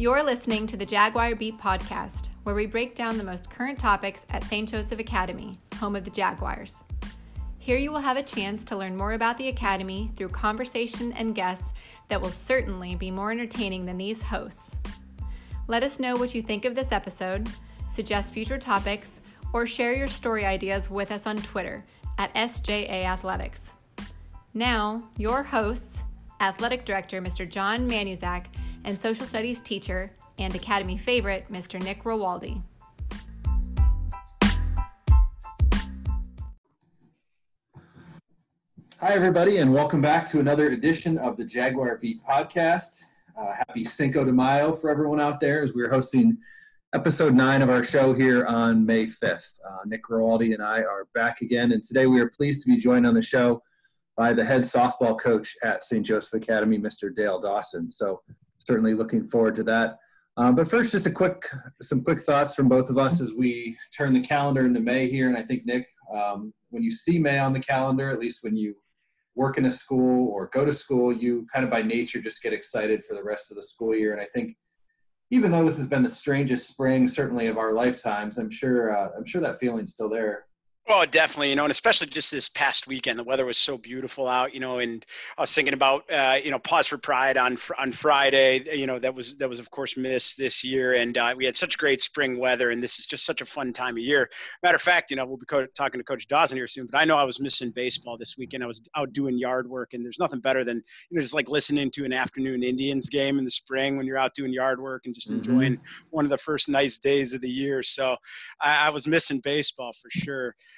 You're listening to the Jaguar Beat podcast, where we break down the most current topics at St. Joseph Academy, home of the Jaguars. Here you will have a chance to learn more about the Academy through conversation and guests that will certainly be more entertaining than these hosts. Let us know what you think of this episode, suggest future topics, or share your story ideas with us on Twitter at SJA Athletics. Now, your hosts, Athletic Director Mr. John Manuzak and Social Studies teacher and Academy favorite Mr. Nick Rawaldi. Hi, everybody, and welcome back to another edition of the Jaguar Beat podcast. Uh, happy Cinco de Mayo for everyone out there as we're hosting episode nine of our show here on May 5th. Uh, Nick Rawaldi and I are back again, and today we are pleased to be joined on the show by the head softball coach at St. Joseph Academy, Mr. Dale Dawson. So, certainly looking forward to that. Uh, but first, just a quick, some quick thoughts from both of us as we turn the calendar into May here. And I think Nick, um, when you see May on the calendar, at least when you work in a school or go to school, you kind of by nature just get excited for the rest of the school year. And I think even though this has been the strangest spring, certainly of our lifetimes, I'm sure uh, I'm sure that feeling's still there. Oh, definitely. You know, and especially just this past weekend, the weather was so beautiful out. You know, and I was thinking about, uh, you know, pause for pride on on Friday. You know, that was that was of course missed this year, and uh, we had such great spring weather, and this is just such a fun time of year. Matter of fact, you know, we'll be co- talking to Coach Dawson here soon, but I know I was missing baseball this weekend. I was out doing yard work, and there's nothing better than you know just like listening to an afternoon Indians game in the spring when you're out doing yard work and just mm-hmm. enjoying one of the first nice days of the year. So I, I was missing baseball for sure.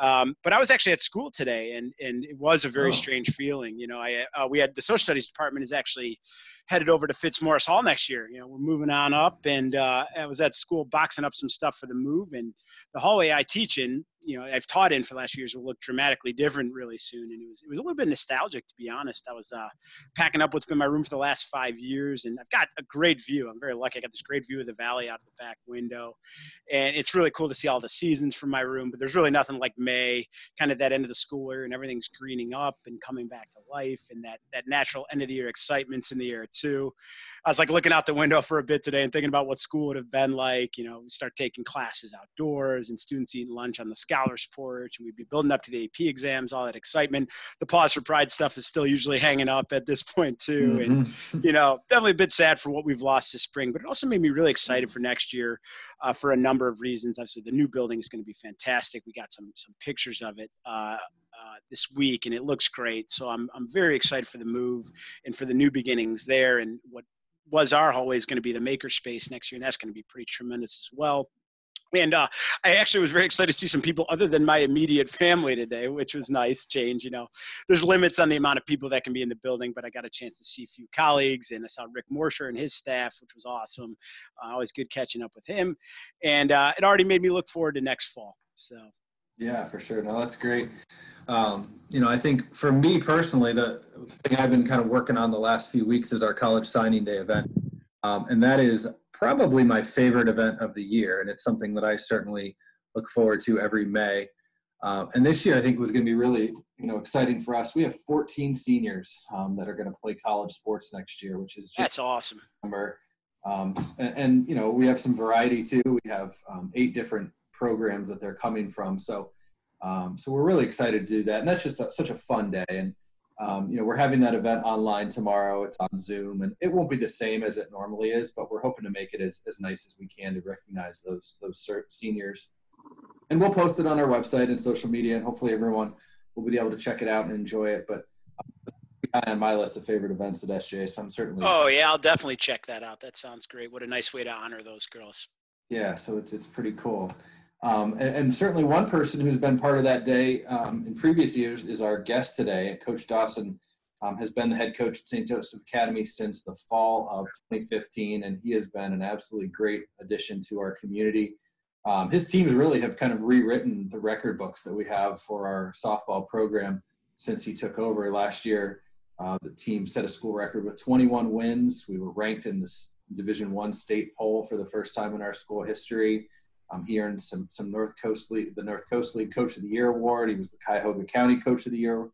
Um, but I was actually at school today, and and it was a very oh. strange feeling. You know, I uh, we had the social studies department is actually headed over to Fitzmaurice Hall next year. You know, we're moving on up, and uh, I was at school boxing up some stuff for the move. And the hallway I teach in, you know, I've taught in for the last few years will look dramatically different really soon. And it was it was a little bit nostalgic to be honest. I was uh, packing up what's been my room for the last five years, and I've got a great view. I'm very lucky. I got this great view of the valley out of the back window, and it's really cool to see all the seasons from my room. But there's really nothing like May, kind of that end of the school year, and everything's greening up and coming back to life, and that that natural end of the year excitement's in the air too. I was like looking out the window for a bit today and thinking about what school would have been like. You know, we start taking classes outdoors and students eating lunch on the scholars porch, and we'd be building up to the AP exams, all that excitement. The pause for pride stuff is still usually hanging up at this point too, mm-hmm. and you know, definitely a bit sad for what we've lost this spring, but it also made me really excited for next year uh, for a number of reasons. I've said the new building is going to be fantastic. We got some some pictures of it. Uh, uh, this week, and it looks great. So I'm I'm very excited for the move and for the new beginnings there, and what was our hallway is going to be the makerspace next year, and that's going to be pretty tremendous as well. And uh, I actually was very excited to see some people other than my immediate family today, which was nice change. You know, there's limits on the amount of people that can be in the building, but I got a chance to see a few colleagues, and I saw Rick Morsher and his staff, which was awesome. Uh, always good catching up with him, and uh, it already made me look forward to next fall. So. Yeah, for sure. No, that's great. Um, you know, I think for me personally, the thing I've been kind of working on the last few weeks is our college signing day event. Um, and that is probably my favorite event of the year. And it's something that I certainly look forward to every May. Um, and this year, I think was going to be really, you know, exciting for us. We have 14 seniors um, that are going to play college sports next year, which is just that's awesome. Number. Um, and, and, you know, we have some variety too. We have um, eight different programs that they're coming from. So um, so we're really excited to do that, and that's just a, such a fun day. And um, you know, we're having that event online tomorrow. It's on Zoom, and it won't be the same as it normally is, but we're hoping to make it as, as nice as we can to recognize those those seniors. And we'll post it on our website and social media, and hopefully everyone will be able to check it out and enjoy it. But uh, on my list of favorite events at SJ, so I'm certainly. Oh yeah, I'll definitely check that out. That sounds great. What a nice way to honor those girls. Yeah, so it's it's pretty cool. Um, and, and, certainly one person who's been part of that day um, in previous years is our guest today. Coach Dawson um, has been the head coach at St. Joseph Academy since the fall of 2015, and he has been an absolutely great addition to our community. Um, his teams really have kind of rewritten the record books that we have for our softball program since he took over last year. Uh, the team set a school record with 21 wins. We were ranked in the Division One state poll for the first time in our school history. Um, he earned some some North Coast League, the North Coast League Coach of the Year award. He was the Cuyahoga County Coach of the Year,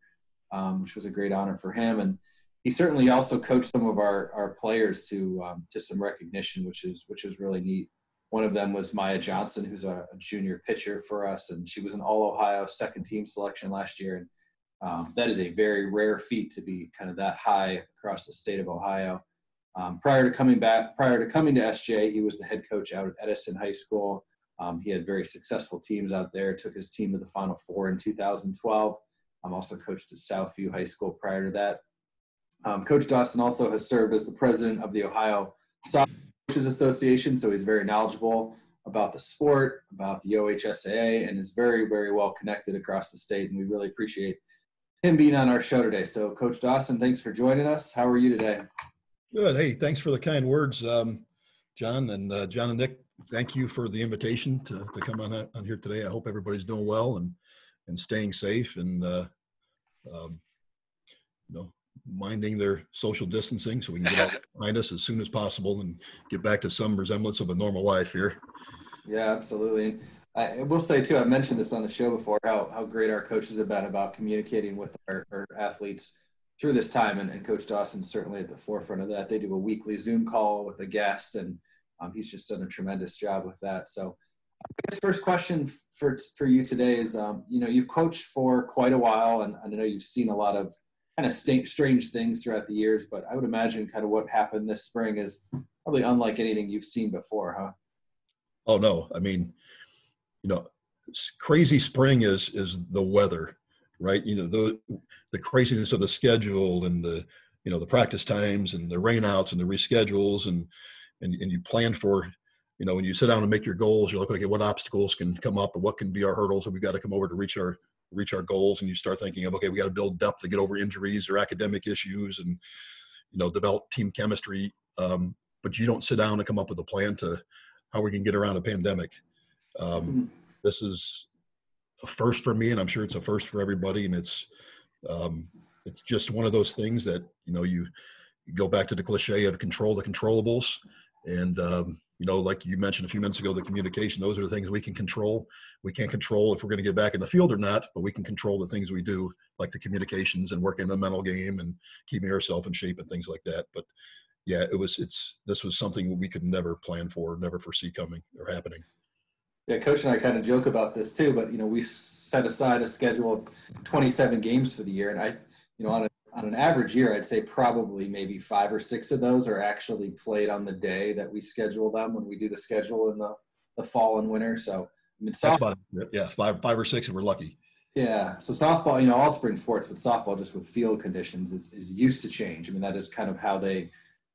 um, which was a great honor for him. And he certainly also coached some of our, our players to um, to some recognition, which is which is really neat. One of them was Maya Johnson, who's a, a junior pitcher for us, and she was an All Ohio second team selection last year. And um, that is a very rare feat to be kind of that high across the state of Ohio. Um, prior to coming back, prior to coming to SJ, he was the head coach out at Edison High School. Um, he had very successful teams out there. Took his team to the Final Four in 2012. I'm also coached at Southview High School prior to that. Um, Coach Dawson also has served as the president of the Ohio Soccer Coaches Association, so he's very knowledgeable about the sport, about the OHSAA, and is very, very well connected across the state. And we really appreciate him being on our show today. So, Coach Dawson, thanks for joining us. How are you today? Good. Hey, thanks for the kind words, um, John and uh, John and Nick. Thank you for the invitation to, to come on on here today. I hope everybody's doing well and and staying safe and uh, um, you know minding their social distancing so we can get behind us as soon as possible and get back to some resemblance of a normal life here. Yeah, absolutely. And I will say too, I've mentioned this on the show before, how, how great our coaches have been about communicating with our, our athletes through this time. And, and Coach Dawson's certainly at the forefront of that. They do a weekly Zoom call with a guest, and um, he's just done a tremendous job with that. So, guess first question for for you today is, um, you know, you've coached for quite a while, and, and I know you've seen a lot of kind of st- strange things throughout the years. But I would imagine kind of what happened this spring is probably unlike anything you've seen before, huh? Oh no, I mean, you know, crazy spring is is the weather, right? You know, the the craziness of the schedule and the you know the practice times and the rainouts and the reschedules and and, and you plan for you know when you sit down and make your goals you're looking at what obstacles can come up and what can be our hurdles? That we've got to come over to reach our reach our goals. And you start thinking of okay we got to build depth to get over injuries or academic issues and you know develop team chemistry. Um, but you don't sit down and come up with a plan to how we can get around a pandemic. Um, mm-hmm. this is a first for me and i'm sure it's a first for everybody. And it's um, it's just one of those things that you know you, you go back to the cliche of control the controllables and um, you know, like you mentioned a few minutes ago, the communication, those are the things we can control. We can't control if we're going to get back in the field or not, but we can control the things we do, like the communications and working the mental game and keeping ourselves in shape and things like that. But yeah, it was, it's, this was something we could never plan for, never foresee coming or happening. Yeah, coach and I kind of joke about this too, but you know, we set aside a schedule of 27 games for the year. And I, you know, on a on an average year, I'd say probably maybe five or six of those are actually played on the day that we schedule them when we do the schedule in the, the fall and winter. So I mean, softball, about, yeah, five five or six, if we're lucky. Yeah. So softball, you know, all spring sports, but softball just with field conditions is, is used to change. I mean, that is kind of how they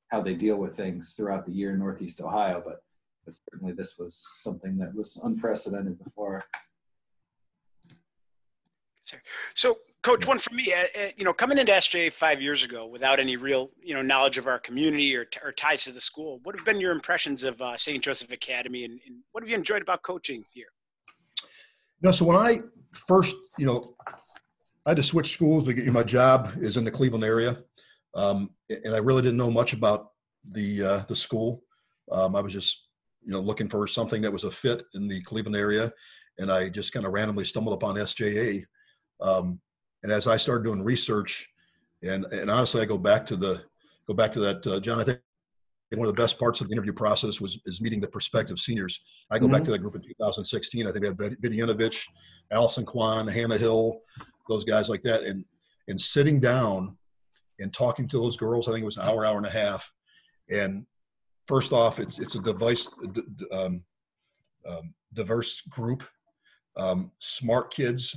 how they deal with things throughout the year in Northeast Ohio. But but certainly this was something that was unprecedented before. So Coach, one for me, uh, uh, you know, coming into SJA five years ago without any real, you know, knowledge of our community or, or ties to the school, what have been your impressions of uh, St. Joseph Academy, and, and, what have you enjoyed about coaching here? You know, so when I first, you know, I had to switch schools to get you. My job is in the Cleveland area, um, and I really didn't know much about the uh, the school. Um, I was just, you know, looking for something that was a fit in the Cleveland area, and I just kind of randomly stumbled upon SJA. Um, and as I started doing research, and and honestly, I go back to the go back to that, uh, John. I think one of the best parts of the interview process was is meeting the prospective seniors. I go mm-hmm. back to that group in 2016. I think we had Vidianovich, Allison Kwan, Hannah Hill, those guys like that, and and sitting down and talking to those girls. I think it was an hour, hour and a half. And first off, it's it's a device um, um, diverse group, um, smart kids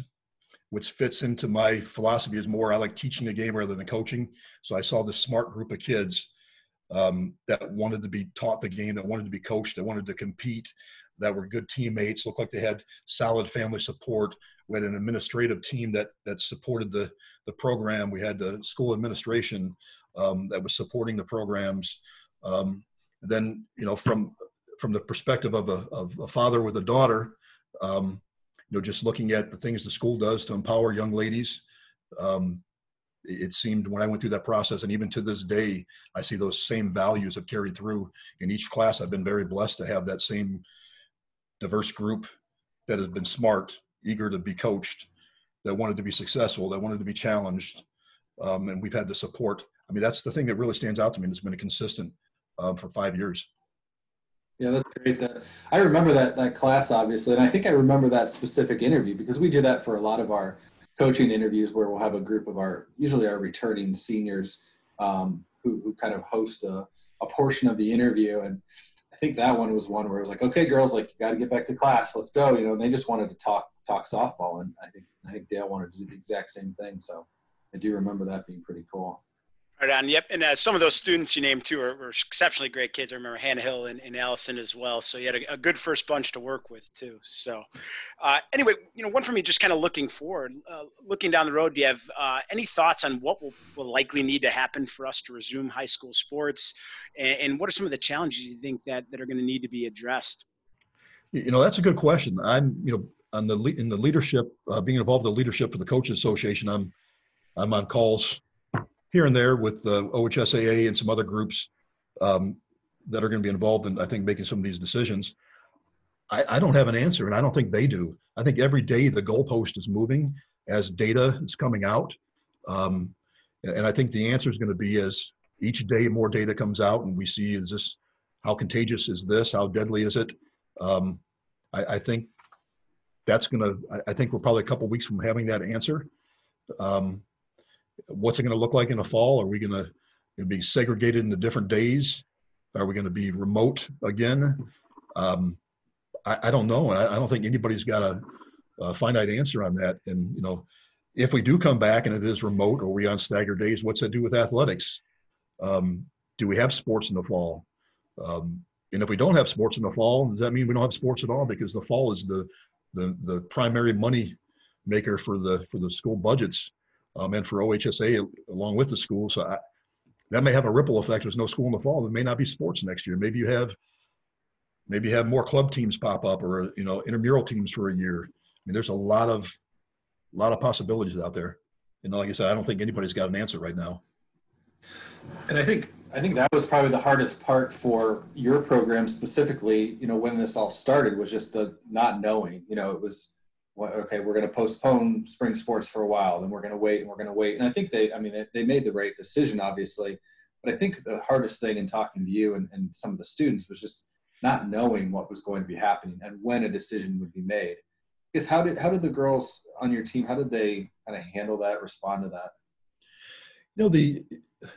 which fits into my philosophy is more I like teaching the game rather than coaching. So I saw this smart group of kids um, that wanted to be taught the game, that wanted to be coached, that wanted to compete, that were good teammates, looked like they had solid family support. We had an administrative team that that supported the the program. We had the school administration um, that was supporting the programs. Um, then you know from from the perspective of a, of a father with a daughter, um, you know, just looking at the things the school does to empower young ladies, um, it seemed when I went through that process, and even to this day, I see those same values have carried through in each class. I've been very blessed to have that same diverse group that has been smart, eager to be coached, that wanted to be successful, that wanted to be challenged, um, and we've had the support. I mean, that's the thing that really stands out to me. And it's been a consistent um, for five years. Yeah, that's great. That I remember that that class obviously, and I think I remember that specific interview because we do that for a lot of our coaching interviews where we'll have a group of our usually our returning seniors um, who who kind of host a, a portion of the interview, and I think that one was one where it was like, okay, girls, like you got to get back to class, let's go. You know, they just wanted to talk talk softball, and I think I think Dale wanted to do the exact same thing. So I do remember that being pretty cool. Right on. Yep. And uh, some of those students you named too are, were exceptionally great kids. I remember Hannah Hill and, and Allison as well. So you had a, a good first bunch to work with too. So uh, anyway, you know, one for me, just kind of looking forward, uh, looking down the road, do you have uh, any thoughts on what will, will likely need to happen for us to resume high school sports? And, and what are some of the challenges you think that, that are going to need to be addressed? You know, that's a good question. I'm, you know, on the in the leadership, uh, being involved in the leadership for the coaches association, I'm, I'm on calls here and there with the OHSAA and some other groups um, that are going to be involved in, I think, making some of these decisions. I, I, don't have an answer, and I don't think they do. I think every day the goalpost is moving as data is coming out. Um, and I think the answer is going to be as each day more data comes out and we see is this, how contagious is this? How deadly is it? Um, I, I, think that's going to, I think we're probably a couple weeks from having that answer. Um, what's it going to look like in the fall? Are we going to be segregated into different days? Are we going to be remote again? Um, I, I, don't know. I, I, don't think anybody's got a, a, finite answer on that. And, you know, if we do come back and it is remote or we on staggered days, what's that do with athletics? Um, do we have sports in the fall? Um, and if we don't have sports in the fall, does that mean we don't have sports at all? Because the fall is the the, the primary money maker for the for the school budgets um, and for OHSA along with the school. So I, that may have a ripple effect. There's no school in the fall. There may not be sports next year. Maybe you have maybe you have more club teams pop up or you know intramural teams for a year. I mean, there's a lot of a lot of possibilities out there. And like I said, I don't think anybody's got an answer right now. And I think I think that was probably the hardest part for your program specifically. You know, when this all started was just the not knowing. You know, it was okay, we're going to postpone spring sports for a while, then we're going to wait and we're going to wait. And I think they, I mean, they, they, made the right decision, obviously. But I think the hardest thing in talking to you and, and some of the students was just not knowing what was going to be happening and when a decision would be made. Because how did how did the girls on your team how did they kind of handle that, respond to that? You know the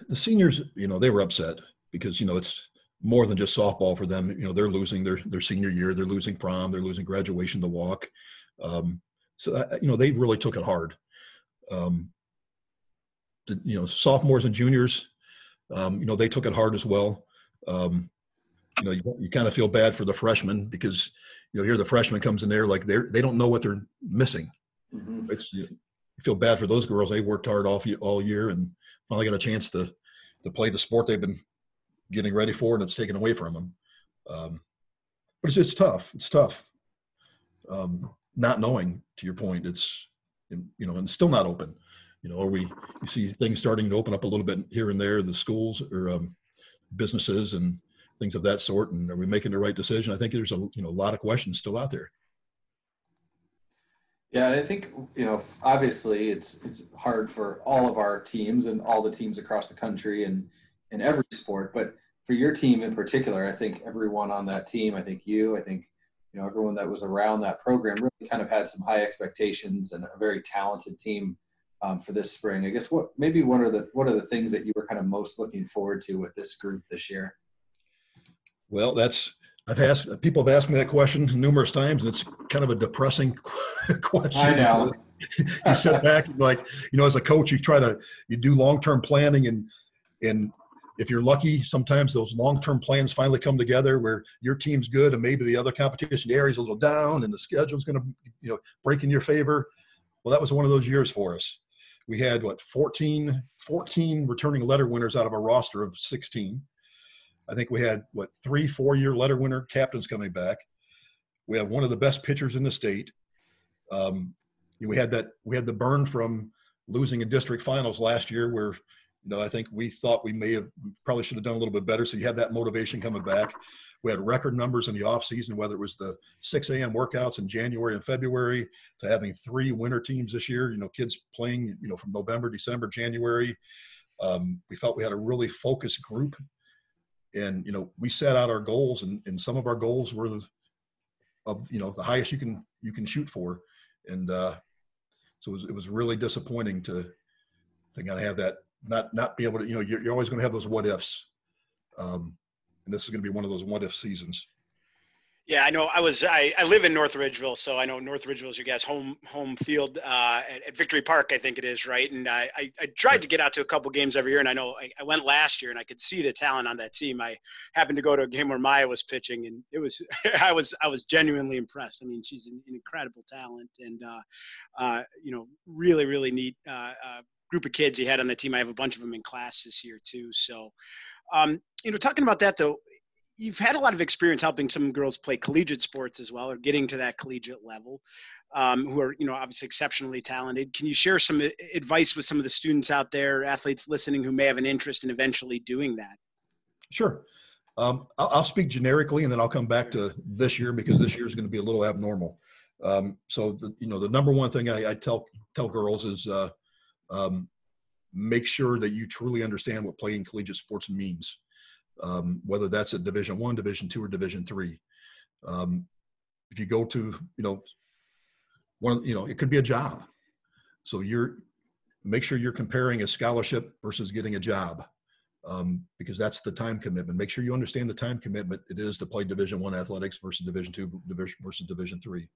the seniors, you know, they were upset because you know it's more than just softball for them. You know, they're losing their their senior year, they're losing prom, they're losing graduation to walk. Um, so uh, you know they really took it hard. Um, the, you know sophomores and juniors, um, you know they took it hard as well. Um, you know you, you kind of feel bad for the freshmen because you know here the freshman comes in there like they're they don't know what they're missing. Mm-hmm. It's you, you feel bad for those girls. They worked hard all all year and finally got a chance to to play the sport they've been getting ready for, and it's taken away from them. Um, but it's, it's tough. It's tough. Um, not knowing to your point it's you know and still not open. You know are we you see things starting to open up a little bit here and there the schools or um, businesses and things of that sort and are we making the right decision? I think there's a you know a lot of questions still out there. Yeah i think you know obviously it's it's hard for all of our teams and all the teams across the country and in every sport but for your team in particular i think everyone on that team i think you i think you know everyone that was around that program really kind of had some high expectations and a very talented team um, for this spring. I guess what maybe one of the what are the things that you were kind of most looking forward to with this group this year? Well, that's I've asked people have asked me that question numerous times, and it's kind of a depressing question. I know. you sit back, like you know, as a coach, you try to you do long term planning and and if you're lucky, sometimes those long-term plans finally come together where your team's good and maybe the other competition area's a little down and the schedule's going to, you know, break in your favor. Well, that was one of those years for us. We had what 14, 14 returning letter winners out of a roster of 16. I think we had what three, four-year letter winner captains coming back. We have one of the best pitchers in the state. Um, we had that. We had the burn from losing in district finals last year, where you know, I think we thought we may have probably should have done a little bit better. So you have that motivation coming back. We had record numbers in the off season, whether it was the 6 a.m. workouts in January and February to having three winter teams this year. You know, kids playing, you know, from November, December, January. Um, we felt we had a really focused group, and you know we set out our goals, and, and some of our goals were of you know the highest you can you can shoot for, and uh, so it was, it was really disappointing to to kind of have that not not be able to you know you're, you're always going to have those what ifs, um, and this is going to be one of those what if seasons. Yeah, I know. I was I, I live in North Ridgeville, so I know North Ridgeville is your guys' home home field uh, at, at, Victory Park, I think it is, right? And I, I, I tried to get out to a couple games every year, and I know I, I, went last year, and I could see the talent on that team. I happened to go to a game where Maya was pitching, and it was I was I was genuinely impressed. I mean, she's an, an incredible talent, and uh, uh, you know, really really neat uh, uh, group of kids he had on the team. I have a bunch of them in class this year too. So, um, you know, talking about that though you've had a lot of experience helping some girls play collegiate sports as well or getting to that collegiate level um, who are you know obviously exceptionally talented can you share some advice with some of the students out there athletes listening who may have an interest in eventually doing that sure um, I'll, I'll, speak generically and then i'll come back to this year because this year is going to be a little abnormal um, so the, you know the number one thing i, I tell tell girls is uh, um, make sure that you truly understand what playing collegiate sports means um, whether that's at Division One, Division Two, or Division Three. Um, if you go to, you know, one, you know, it could be a job. So you're make sure you're comparing a scholarship versus getting a job, um, because that's the time commitment. Make sure you understand the time commitment it is to play Division One athletics versus Division Two division versus Division Three.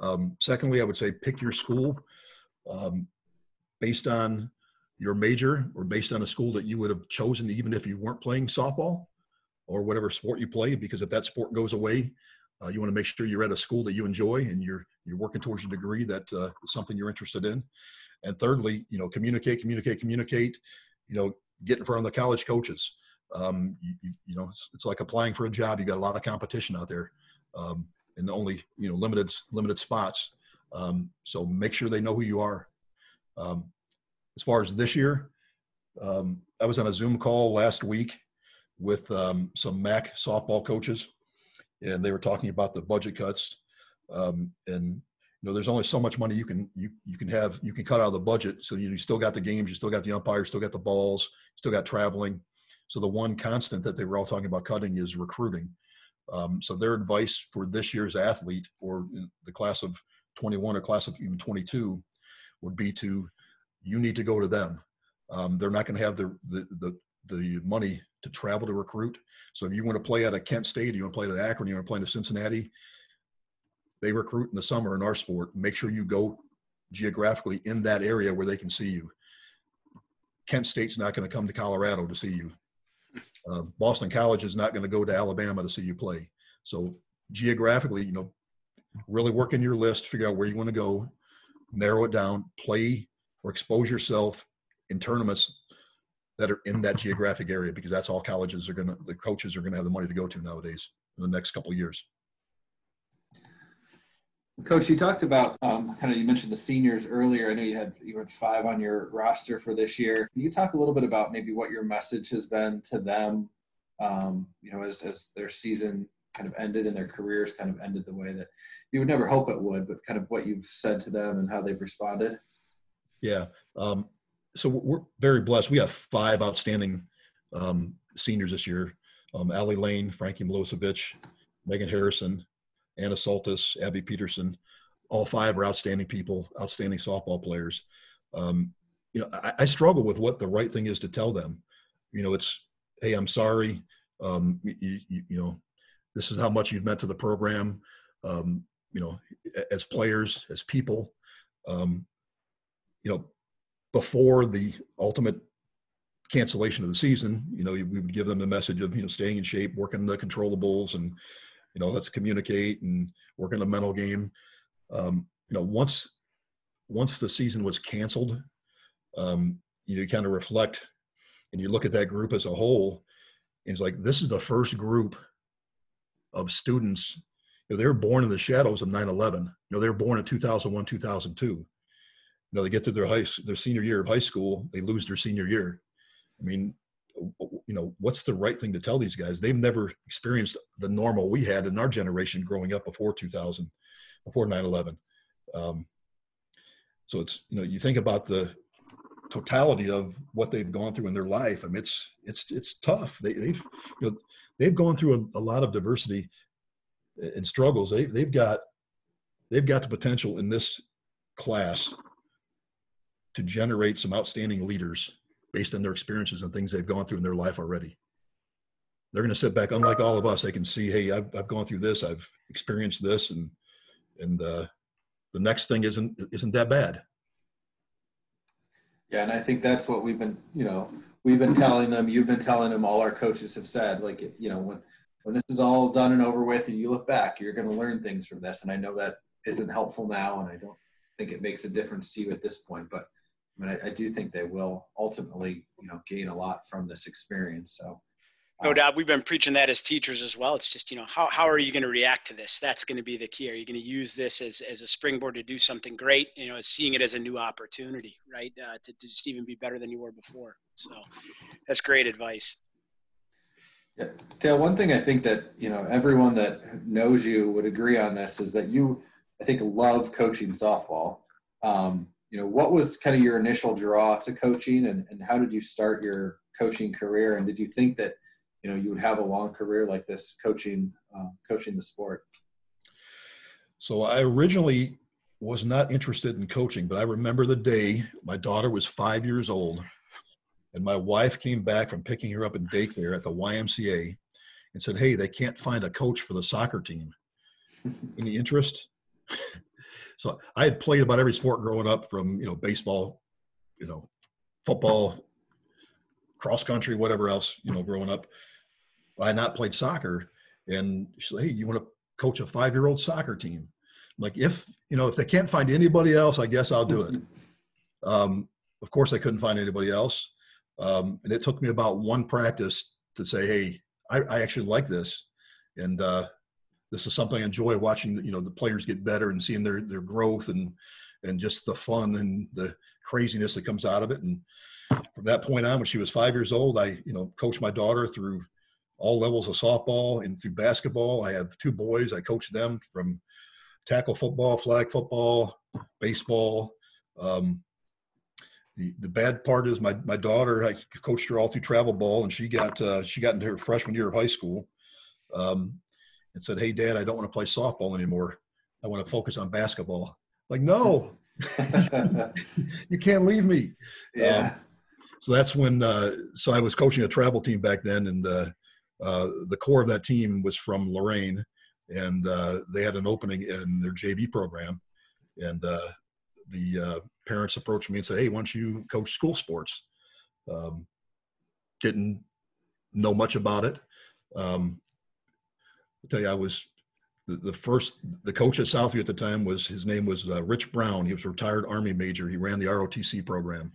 Um, secondly, I would say pick your school um, based on your major or based on a school that you would have chosen even if you weren't playing softball or whatever sport you play because if that sport goes away uh, you want to make sure you're at a school that you enjoy and you're you're working towards your degree that uh, is something you're interested in. And thirdly you know communicate communicate communicate you know get in front of the college coaches. Um, you, you, know it's, it's, like applying for a job. You got a lot of competition out there um, and only you know limited limited spots. Um, so make sure they know who you are um, as far as this year, um, I was on a Zoom call last week with um, some MAC softball coaches, and they were talking about the budget cuts. Um, and you know, there's only so much money you can you you can have you can cut out of the budget. So you, you still got the games, you still got the umpires, you still got the balls, still got traveling. So the one constant that they were all talking about cutting is recruiting. Um, so their advice for this year's athlete or the class of 21 or class of even 22 would be to you need to go to them. Um, they're not going to have the, the, the the money to travel to recruit. So if you want to play at a Kent State, you want to play at Akron, you want to play at Cincinnati, they recruit in the summer in our sport. Make sure you go geographically in that area where they can see you. Kent State's not going to come to Colorado to see you. Uh, Boston College is not going to go to Alabama to see you play. So geographically, you know, really work in your list, figure out where you want to go, narrow it down, play or expose yourself in tournaments that are in that geographic area because that's all colleges are going to the coaches are going to have the money to go to nowadays in the next couple years. Coach you talked about um, kind of you mentioned the seniors earlier. I know you had you had five on your roster for this year. Can you talk a little bit about maybe what your message has been to them um, you know as, as their season kind of ended and their careers kind of ended the way that you would never hope it would but kind of what you've said to them and how they've responded yeah. Um, so we're very blessed. We have five outstanding um, seniors this year. Um, Allie Lane, Frankie Milosevic, Megan Harrison, Anna Saltis, Abby Peterson. All five are outstanding people, outstanding softball players. Um, you know, I, I, struggle with what the right thing is to tell them. You know, it's, hey, I'm sorry. Um, you, you, you, know, this is how much you've meant to the program. Um, you know, as players, as people. Um, you know, before the ultimate cancellation of the season, you know, we would give them the message of, you know, staying in shape, working the controllables and, you know, let's communicate and work in a mental game. Um, you know, once, once the season was canceled, um, you kind of reflect and you look at that group as a whole and it's like, this is the first group of students, you know, they were born in the shadows of 9-11. You know, they were born in 2001, 2002 you know they get to their high their senior year of high school they lose their senior year. I mean you know what's the right thing to tell these guys? They've never experienced the normal we had in our generation growing up before 2000 before 9-11 um, so it's you know you think about the totality of what they've gone through in their life. I mean, it's it's it's tough. They, have you know they've gone through a, a, lot of diversity and struggles. They they've got they've got the potential in this class to generate some outstanding leaders based on their experiences and things they've gone through in their life already. They're going to sit back, unlike all of us. They can see, hey, I've, I've gone through this, I've experienced this, and and uh, the next thing isn't isn't that bad. Yeah, and I think that's what we've been, you know, we've been telling them. You've been telling them. All our coaches have said, like, you know, when when this is all done and over with, and you look back, you're going to learn things from this. And I know that isn't helpful now, and I don't think it makes a difference to you at this point. But I mean, I, I do think they will ultimately, you know, gain a lot from this experience. So no doubt we've been preaching that as teachers as well. It's just you know how, how are you going to react to this? That's going to be the key. Are you going to use this as, as a springboard to do something great? You know seeing it as a new opportunity right? Uh, to, to just even be better than you were before. So that's great advice. Yeah. Dale, one thing i think that you know everyone that knows you would agree on this is that you i think love coaching softball. Um, you know what was kind of your initial draw to coaching and, and how did you start your coaching career? And did you think that you know you would have a long career like this coaching um, coaching the sport. So i originally was not interested in coaching but i remember the day my daughter was five years old and my wife came back from picking her up in daycare at the ymca and said hey they can't find a coach for the soccer team. Any interest? So i had played about every sport growing up from you know baseball you know football cross country whatever else you know growing up I not played soccer. And she said, Hey, you want to coach a five year old soccer team? I'm like, if, you know, if they can't find anybody else, I guess I'll do it. Um, of course, I couldn't find anybody else. Um, and it took me about one practice to say, Hey, I, I actually like this. And, uh, this is something I enjoy watching, you know, the players get better and seeing their, their growth and, and just the fun and the craziness that comes out of it. And from that point on, when she was five years old, I, you know, coached my daughter through all levels of softball and through basketball. I have two boys. I coach them from tackle football, flag football, baseball. Um, the, the bad part is my, my daughter, I coached her all through travel ball and she got, uh, she got into her freshman year of high school um, and said, Hey dad, I don't want to play softball anymore. I want to focus on basketball. Like, no, you can't leave me. Yeah. Um, so that's when, uh, so I was coaching a travel team back then and, uh, uh, the core of that team was from Lorain, and uh, they had an opening in their JV program. And uh, the uh, parents approached me and said, "Hey, why don't you coach school sports?" Um, didn't know much about it. Um, I'll tell you, I was the, the, first the coach at Southview at the time was his name was uh, Rich Brown. He was a retired Army major. He ran the ROTC program.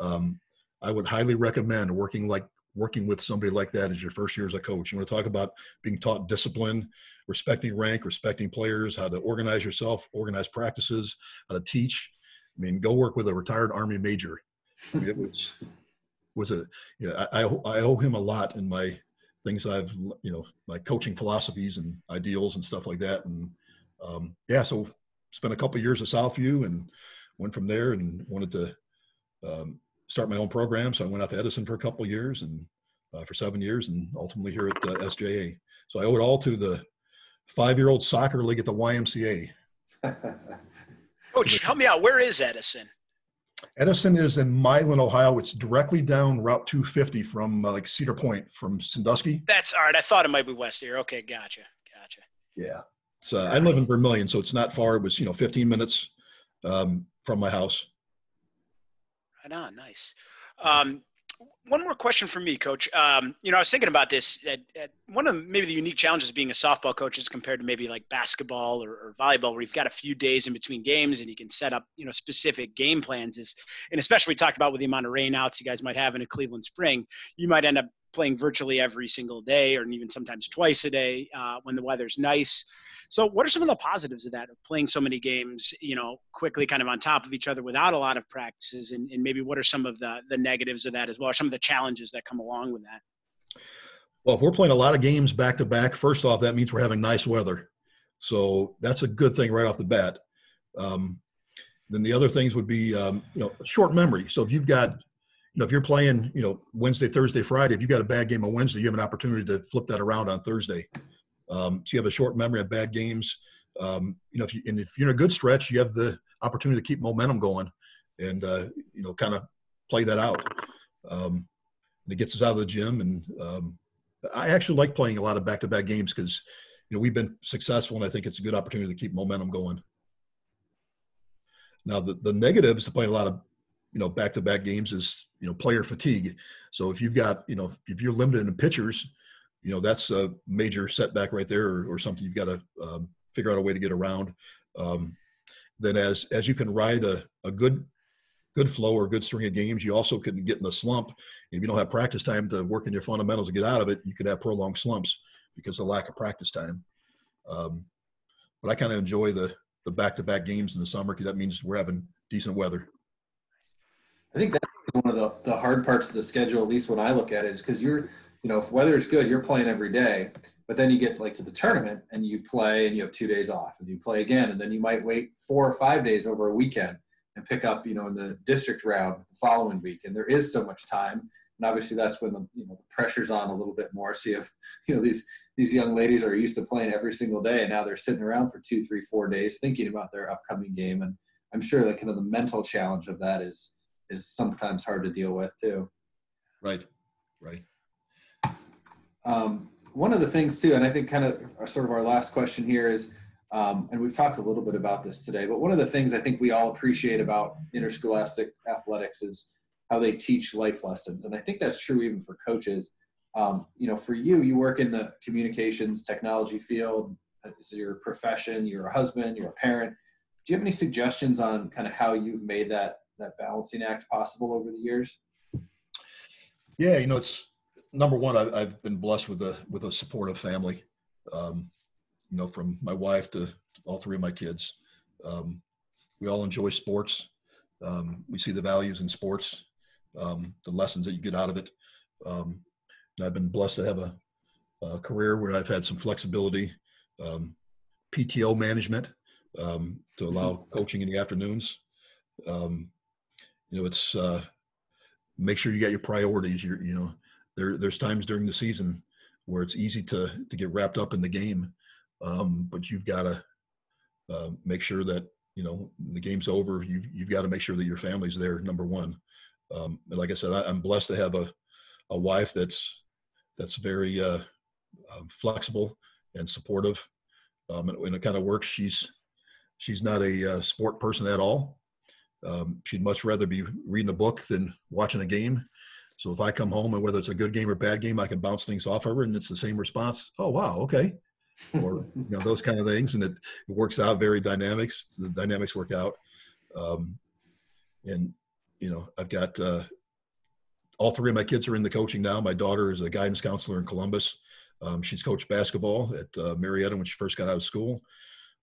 Um, I would highly recommend working like working with somebody like that as your first year as a coach. You want to talk about being taught discipline, respecting rank, respecting players, how to organize yourself, organize practices, how to teach. I mean, go work with a retired Army major. I mean, it was was a you know, I, I owe him a lot in my things I've you know my coaching philosophies and ideals and stuff like that. And um, yeah, so spent a couple years at Southview and went from there and wanted to um, start my own program. So I went out to Edison for a couple years and uh, for seven years, and ultimately here at uh, SJA. So I owe it all to the five-year-old soccer league at the YMCA. Coach, help me out. Where is Edison? Edison is in Milan, Ohio. It's directly down Route 250 from uh, like Cedar Point from Sandusky. That's all right. I thought it might be west here. Okay, gotcha, gotcha. Yeah, so I live in Vermilion, so it's not far. It was you know 15 minutes um, from my house. Right on, nice. Um, one more question for me, Coach. Um, you know, I was thinking about this. At, at one of maybe the unique challenges of being a softball coach is compared to maybe like basketball or, or, volleyball, where you've got a few days in between games and you can set up, you know, specific game plans. Is and especially we talked about with the amount of rainouts you guys might have in a Cleveland spring, you might end up playing virtually every single day, or even sometimes twice a day uh, when the weather's nice. So, what are some of the positives of that, of playing so many games, you know, quickly, kind of on top of each other without a lot of practices? And, and maybe what are some of the, the negatives of that as well, or some of the challenges that come along with that? Well, if we're playing a lot of games back to back, first off, that means we're having nice weather. So, that's a good thing right off the bat. Um, then the other things would be, um, you know, short memory. So if you've got, you know, if you're playing, you know, Wednesday, Thursday, Friday, if you've got a bad game on Wednesday, you have an opportunity to flip that around on Thursday. Um, so you have a short memory of bad games. Um, you know, if you, and if you're in a good stretch, you have the opportunity to keep momentum going and, uh, you know, kind of play that out. Um, and it gets us out of the gym. And um, I actually like playing a lot of back-to-back games because, you know, we've been successful and I think it's a good opportunity to keep momentum going. Now, the, the negatives to playing a lot of, you know, back-to-back games is, you know, player fatigue. So if you've got, you know, if you're limited in pitchers, you know, that's a major setback right there or, or something you've got to um, figure out a way to get around. Um, then as, as you can ride a, a good, good flow or good string of games, you also can get in a slump. If you don't have practice time to work in your fundamentals to get out of it, you could have prolonged slumps because of lack of practice time. Um, but I kind of enjoy the, the back-to-back games in the summer because that means we're having decent weather. I think that's one of the, the hard parts of the schedule, at least when I look at it, is because you're, you know, if weather is good, you're playing every day. But then you get like to the tournament and you play and you have two days off and you play again and then you might wait four or five days over a weekend and pick up, you know, in the district round the following week. And there is so much time. And obviously that's when the you know the pressure's on a little bit more. So you have, you know, these these young ladies are used to playing every single day and now they're sitting around for two, three, four days thinking about their upcoming game. And I'm sure that kind of the mental challenge of that is is sometimes hard to deal with too. Right. Right. Um, one of the things too, and I think kind of our, sort of our last question here is, um, and we've talked a little bit about this today, but one of the things I think we all appreciate about interscholastic athletics is how they teach life lessons, and I think that's true even for coaches. Um, you know, for you, you work in the communications technology field. It's your profession. You're a husband. You're a parent. Do you have any suggestions on kind of how you've made that that balancing act possible over the years? Yeah, you know, it's number one. I, have been blessed with a with a supportive family. Um, you know, from my wife to all three of my kids. Um, we all enjoy sports. Um, we see the values in sports, um, the lessons that you get out of it. Um, and I've been blessed to have a, a, career where I've had some flexibility, um, PTO management um, to allow coaching in the afternoons. Um, you know, it's uh, make sure you got your priorities. You're, you know, there there's times during the season where it's easy to to get wrapped up in the game, um, but you've got to uh, make sure that you know the game's over. You've you've got to make sure that your family's there. Number one, um, and like I said, I, am blessed to have a a wife that's that's very uh, um, flexible and supportive. Um, and when it kind of works, she's she's not a uh, sport person at all. Um, she'd much rather be reading a book than watching a game. So if I come home and whether it's a good game or bad game, I can bounce things off of her and it's the same response. Oh wow, okay, or you know those kind of things, and it, it works out very dynamics. The dynamics work out, um, and you know I've got uh, all three of my kids are in the coaching now. My daughter is a guidance counselor in Columbus. Um, she's coached basketball at uh, Marietta when she first got out of school.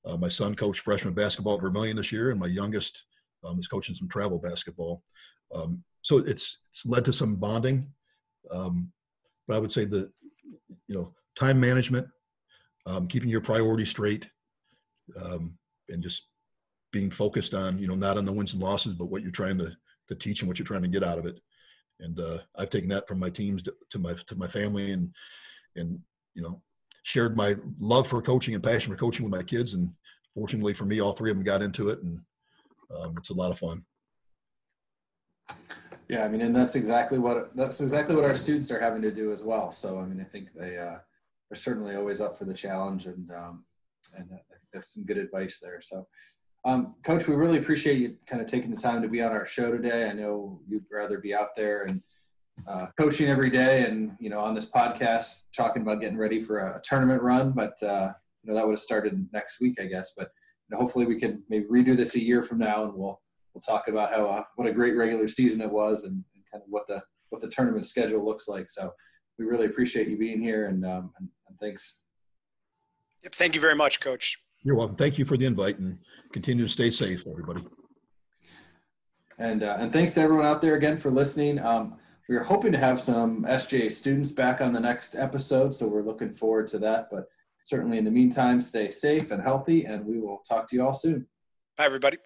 Uh, my son coached freshman basketball at Vermilion this year, and my youngest um, is coaching some travel basketball. Um, so it's it's led to some bonding. Um, but I would say that you know time management, um, keeping your priorities straight, um, and just being focused on you know not on the wins and losses, but what you're trying to to teach and what you're trying to get out of it. And uh, I've taken that from my teams to, to my to my family and and you know shared my love for coaching and passion for coaching with my kids and fortunately for me all three of them got into it and um, it's a lot of fun. Yeah, I mean, and that's exactly what that's exactly what our students are having to do as well. So, I mean, I think they uh, are certainly always up for the challenge, and um, and uh, there's some good advice there. So, um, Coach, we really appreciate you kind of taking the time to be on our show today. I know you'd rather be out there and uh, coaching every day, and you know, on this podcast talking about getting ready for a, a tournament run, but uh, you know that would have started next week, I guess. But know, hopefully we can maybe redo this a year from now, and we'll we'll talk about how uh, what a great regular season it was, and, and, kind of what the what the tournament schedule looks like. So we really appreciate you being here, and um, and, and thanks. Yep, thank you very much, Coach. You're welcome. Thank you for the invite, and continue to stay safe, everybody. And uh, and thanks to everyone out there again for listening. Um, we are hoping to have some SJA students back on the next episode, so we're looking forward to that. But certainly in the meantime, stay safe and healthy, and we will talk to you all soon. Bye, everybody.